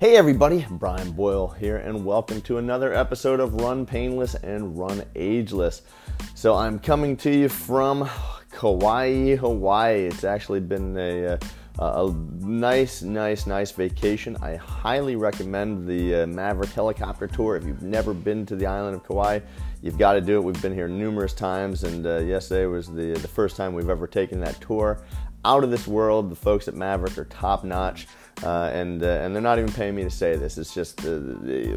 Hey everybody, Brian Boyle here, and welcome to another episode of Run Painless and Run Ageless. So I'm coming to you from Kauai, Hawaii. It's actually been a, a, a nice, nice, nice vacation. I highly recommend the uh, Maverick helicopter tour. If you've never been to the island of Kauai, you've got to do it. We've been here numerous times, and uh, yesterday was the the first time we've ever taken that tour. Out of this world. The folks at Maverick are top notch. Uh, and uh, and they're not even paying me to say this. It's just uh,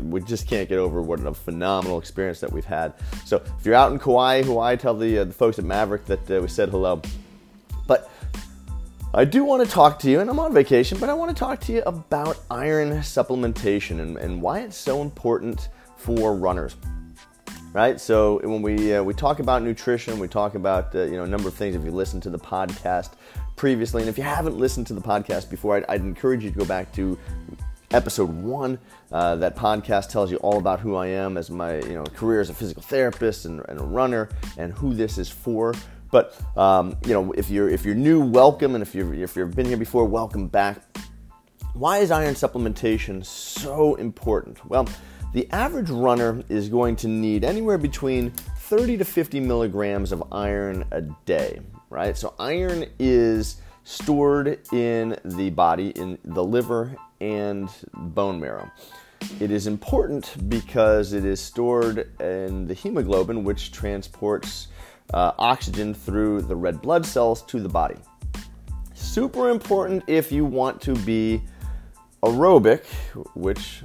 we just can't get over what a phenomenal experience that we've had. So if you're out in Kauai, Hawaii, tell the uh, the folks at Maverick that uh, we said hello. But I do want to talk to you, and I'm on vacation, but I want to talk to you about iron supplementation and, and why it's so important for runners. Right, so when we uh, we talk about nutrition, we talk about you know a number of things. If you listen to the podcast previously. And if you haven't listened to the podcast before, I'd, I'd encourage you to go back to episode one. Uh, that podcast tells you all about who I am as my you know career as a physical therapist and, and a runner, and who this is for. But um, you know, if you're if you're new, welcome, and if you're if you've been here before, welcome back. Why is iron supplementation so important? Well, the average runner is going to need anywhere between 30 to 50 milligrams of iron a day right? So iron is stored in the body, in the liver and bone marrow. It is important because it is stored in the hemoglobin, which transports uh, oxygen through the red blood cells to the body. Super important if you want to be aerobic, which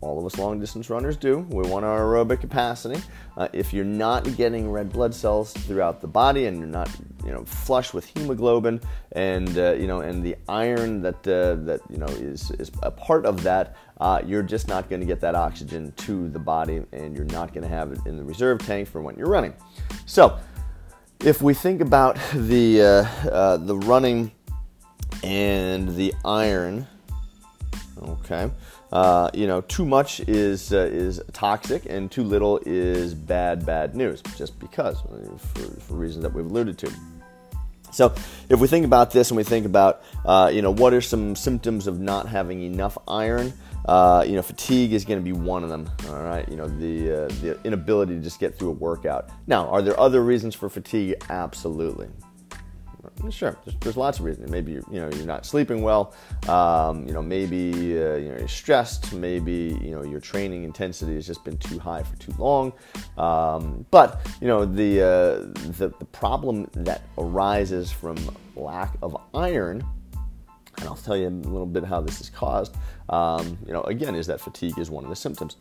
all of us long distance runners do. We want our aerobic capacity. Uh, if you're not getting red blood cells throughout the body and you're not, you know, flush with hemoglobin and uh, you know and the iron that uh, that you know is is a part of that, uh, you're just not going to get that oxygen to the body, and you're not going to have it in the reserve tank for when you're running. So, if we think about the uh, uh, the running and the iron, okay. Uh, you know, too much is uh, is toxic, and too little is bad, bad news. Just because, for, for reasons that we've alluded to. So, if we think about this and we think about, uh, you know, what are some symptoms of not having enough iron? Uh, you know, fatigue is going to be one of them. All right, you know, the uh, the inability to just get through a workout. Now, are there other reasons for fatigue? Absolutely. Sure, there's, there's, lots of reasons. Maybe you know you're not sleeping well. Um, you know maybe uh, you know you're stressed. Maybe you know your training intensity has just been too high for too long. Um, but you know the, uh, the the problem that arises from lack of iron, and I'll tell you a little bit how this is caused. Um, you know again is that fatigue is one of the symptoms.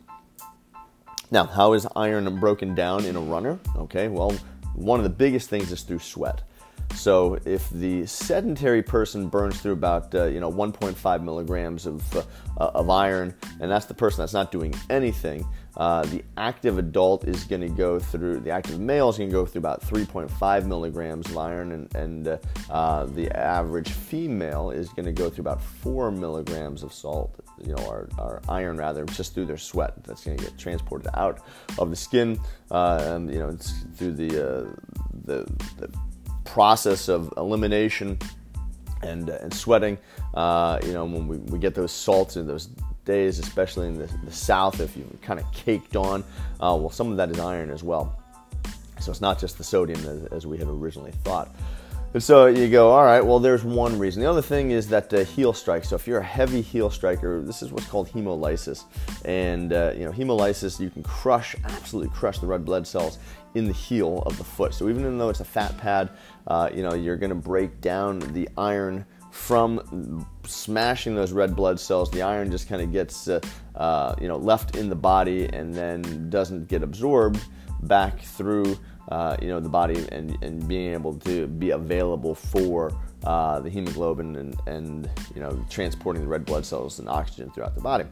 Now, how is iron broken down in a runner? Okay, well, one of the biggest things is through sweat. So if the sedentary person burns through about uh, you know 1.5 milligrams of, uh, of iron, and that's the person that's not doing anything, uh, the active adult is going to go through the active male is going to go through about 3.5 milligrams of iron, and, and uh, uh, the average female is going to go through about four milligrams of salt. You know, our, our iron rather, just through their sweat. That's going to get transported out of the skin, uh, and you know, it's through the the, the process of elimination and, uh, and sweating. Uh, you know, when we, we get those salts in those days, especially in the, the south, if you've kind of caked on, uh, well, some of that is iron as well. So it's not just the sodium as, as we had originally thought. So you go, all right, well, there's one reason. The other thing is that uh, heel strike. So if you're a heavy heel striker, this is what's called hemolysis. And, uh, you know, hemolysis, you can crush, absolutely crush the red blood cells in the heel of the foot. So even though it's a fat pad, uh, you know, you're going to break down the iron from smashing those red blood cells. The iron just kind of gets, uh, uh, you know, left in the body and then doesn't get absorbed back through uh, you know the body and, and being able to be available for uh, the hemoglobin and, and you know transporting the red blood cells and oxygen throughout the body.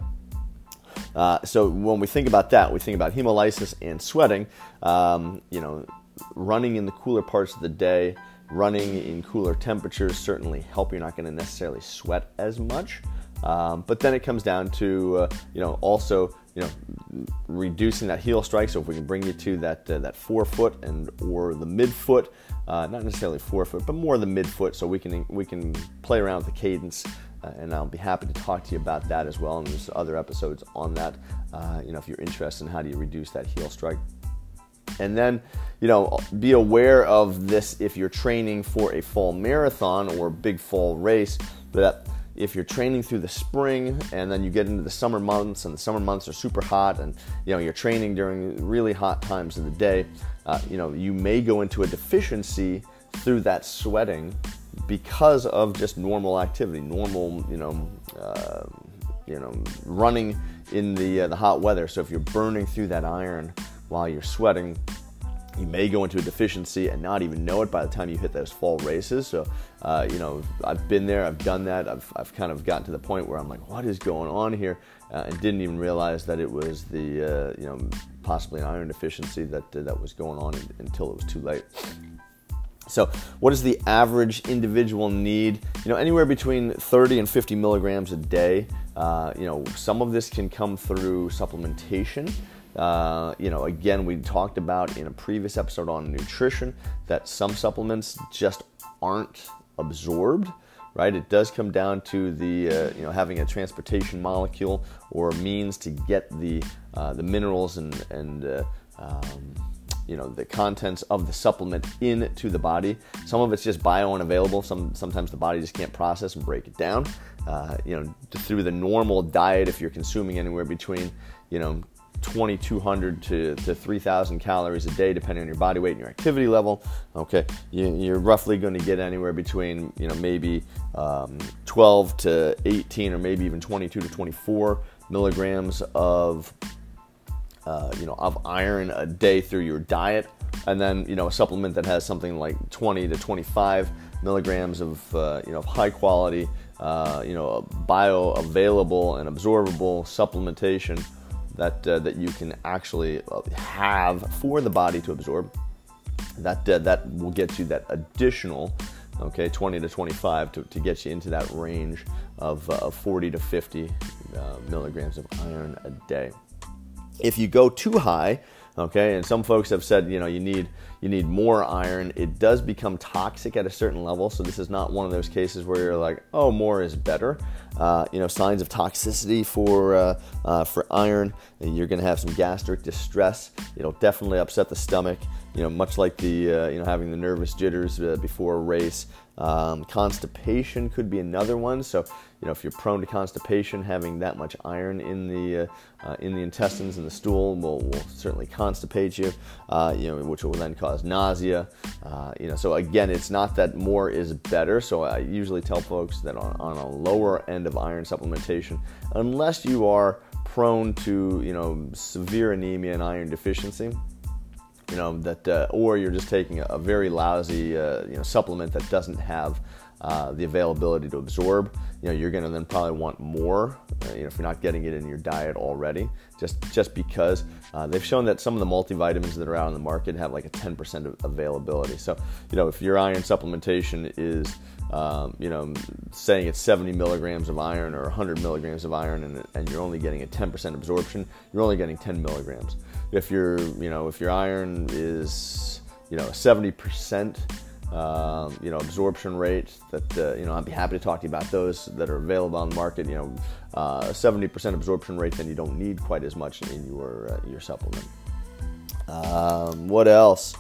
Uh, so when we think about that, we think about hemolysis and sweating. Um, you know, running in the cooler parts of the day, running in cooler temperatures certainly help. You're not going to necessarily sweat as much. Um, but then it comes down to uh, you know also you know reducing that heel strike. So if we can bring you to that uh, that forefoot and or the midfoot, uh, not necessarily forefoot, but more the midfoot, so we can we can play around with the cadence uh, and I'll be happy to talk to you about that as well. And there's other episodes on that. Uh, you know, if you're interested in how do you reduce that heel strike. And then, you know, be aware of this if you're training for a fall marathon or big fall race. That if you're training through the spring and then you get into the summer months and the summer months are super hot and you know you're training during really hot times of the day, uh, you know you may go into a deficiency through that sweating because of just normal activity, normal you know uh, you know running in the uh, the hot weather. So if you're burning through that iron while you're sweating, you may go into a deficiency and not even know it by the time you hit those fall races. So, uh, you know, I've been there, I've done that, I've, I've kind of gotten to the point where I'm like, what is going on here? Uh, and didn't even realize that it was the, uh, you know, possibly an iron deficiency that, uh, that was going on until it was too late. So, what is the average individual need? You know, anywhere between 30 and 50 milligrams a day. Uh, you know, some of this can come through supplementation. Uh, you know, again, we talked about in a previous episode on nutrition that some supplements just aren't absorbed, right? It does come down to the, uh, you know, having a transportation molecule or means to get the, uh, the minerals and, and uh, um, you know the contents of the supplement into the body. Some of it's just bio unavailable. Some sometimes the body just can't process and break it down. Uh, you know through the normal diet, if you're consuming anywhere between you know 2,200 to, to 3,000 calories a day, depending on your body weight and your activity level. Okay, you, are roughly going to get anywhere between, you know, maybe um, 12 to 18 or maybe even 22 to 24 milligrams of, uh, you know, of iron a day through your diet. And then, you know, a supplement that has something like 20 to 25 milligrams of, uh, you know, of high quality, uh, you know, bioavailable and absorbable supplementation that uh, that you can actually uh, have for the body to absorb. That uh, that will get you that additional, okay, 20 to 25 to, to get you into that range of uh, 40 to 50 uh, milligrams of iron a day. If you go too high, okay, and some folks have said you know you need you need more iron. It does become toxic at a certain level, so this is not one of those cases where you're like, oh, more is better. Uh, you know, signs of toxicity for uh, uh, for iron. You're going to have some gastric distress. It'll definitely upset the stomach. You know, much like the uh, you know having the nervous jitters uh, before a race. Um, constipation could be another one. So, you know, if you're prone to constipation, having that much iron in the uh, uh, in the intestines and the stool will, will certainly constipate you. Uh, you know, which will then cause nausea. Uh, you know, so again, it's not that more is better. So I usually tell folks that on, on a lower end of iron supplementation, unless you are prone to you know severe anemia and iron deficiency you know that uh, or you're just taking a, very lousy uh, you know supplement that doesn't have uh, the availability to absorb you know you're going to then probably want more uh, you know if you're not getting it in your diet already just just because uh, they've shown that some of the multivitamins that are out on the market have like a 10% availability. So you know if your iron supplementation is um, you know, saying it's 70 milligrams of iron or 100 milligrams of iron, and, and you're only getting a 10% absorption, you're only getting 10 milligrams. If your, you know, if your iron is, you know, 70%, um, you know, absorption rate, that uh, you know, I'd be happy to talk to you about those that are available on the market. You know, uh, 70% absorption rate, then you don't need quite as much in your uh, your supplement. Um, what else?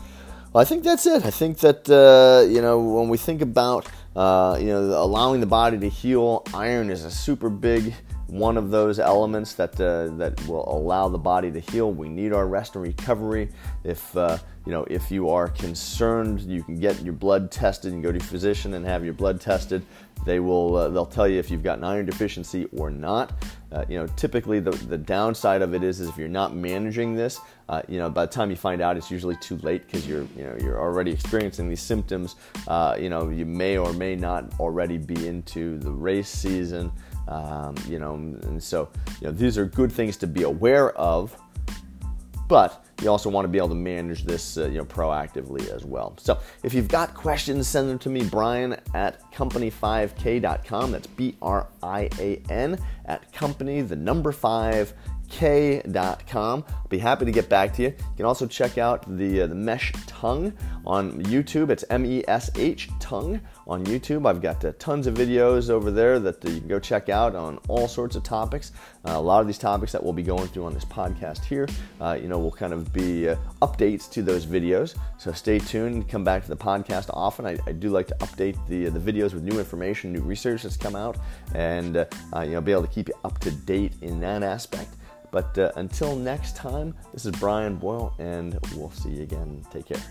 Well, I think that's it. I think that uh, you know when we think about uh, you know allowing the body to heal, iron is a super big one of those elements that uh, that will allow the body to heal. We need our rest and recovery. If uh, you know if you are concerned, you can get your blood tested and go to your physician and have your blood tested. They will uh, they'll tell you if you've got an iron deficiency or not. Uh, you know, typically the, the downside of it is, is if you're not managing this, uh, you know, by the time you find out, it's usually too late because you're you know you're already experiencing these symptoms. Uh, you know, you may or may not already be into the race season. Um, you know, and so you know these are good things to be aware of, but you also want to be able to manage this uh, you know proactively as well. So if you've got questions, send them to me, Brian at company5k.com. That's B R I A N at company the number five k.com. I'll be happy to get back to you. You can also check out the uh, the Mesh Tongue on YouTube. It's M E S H Tongue on YouTube. I've got uh, tons of videos over there that uh, you can go check out on all sorts of topics. Uh, a lot of these topics that we'll be going through on this podcast here, uh, you know, will kind of be uh, updates to those videos. So stay tuned. Come back to the podcast often. I, I do like to update the the videos with new information, new research that's come out, and you know, be able to keep you up to date in that aspect. But uh, until next time, this is Brian Boyle, and we'll see you again. Take care.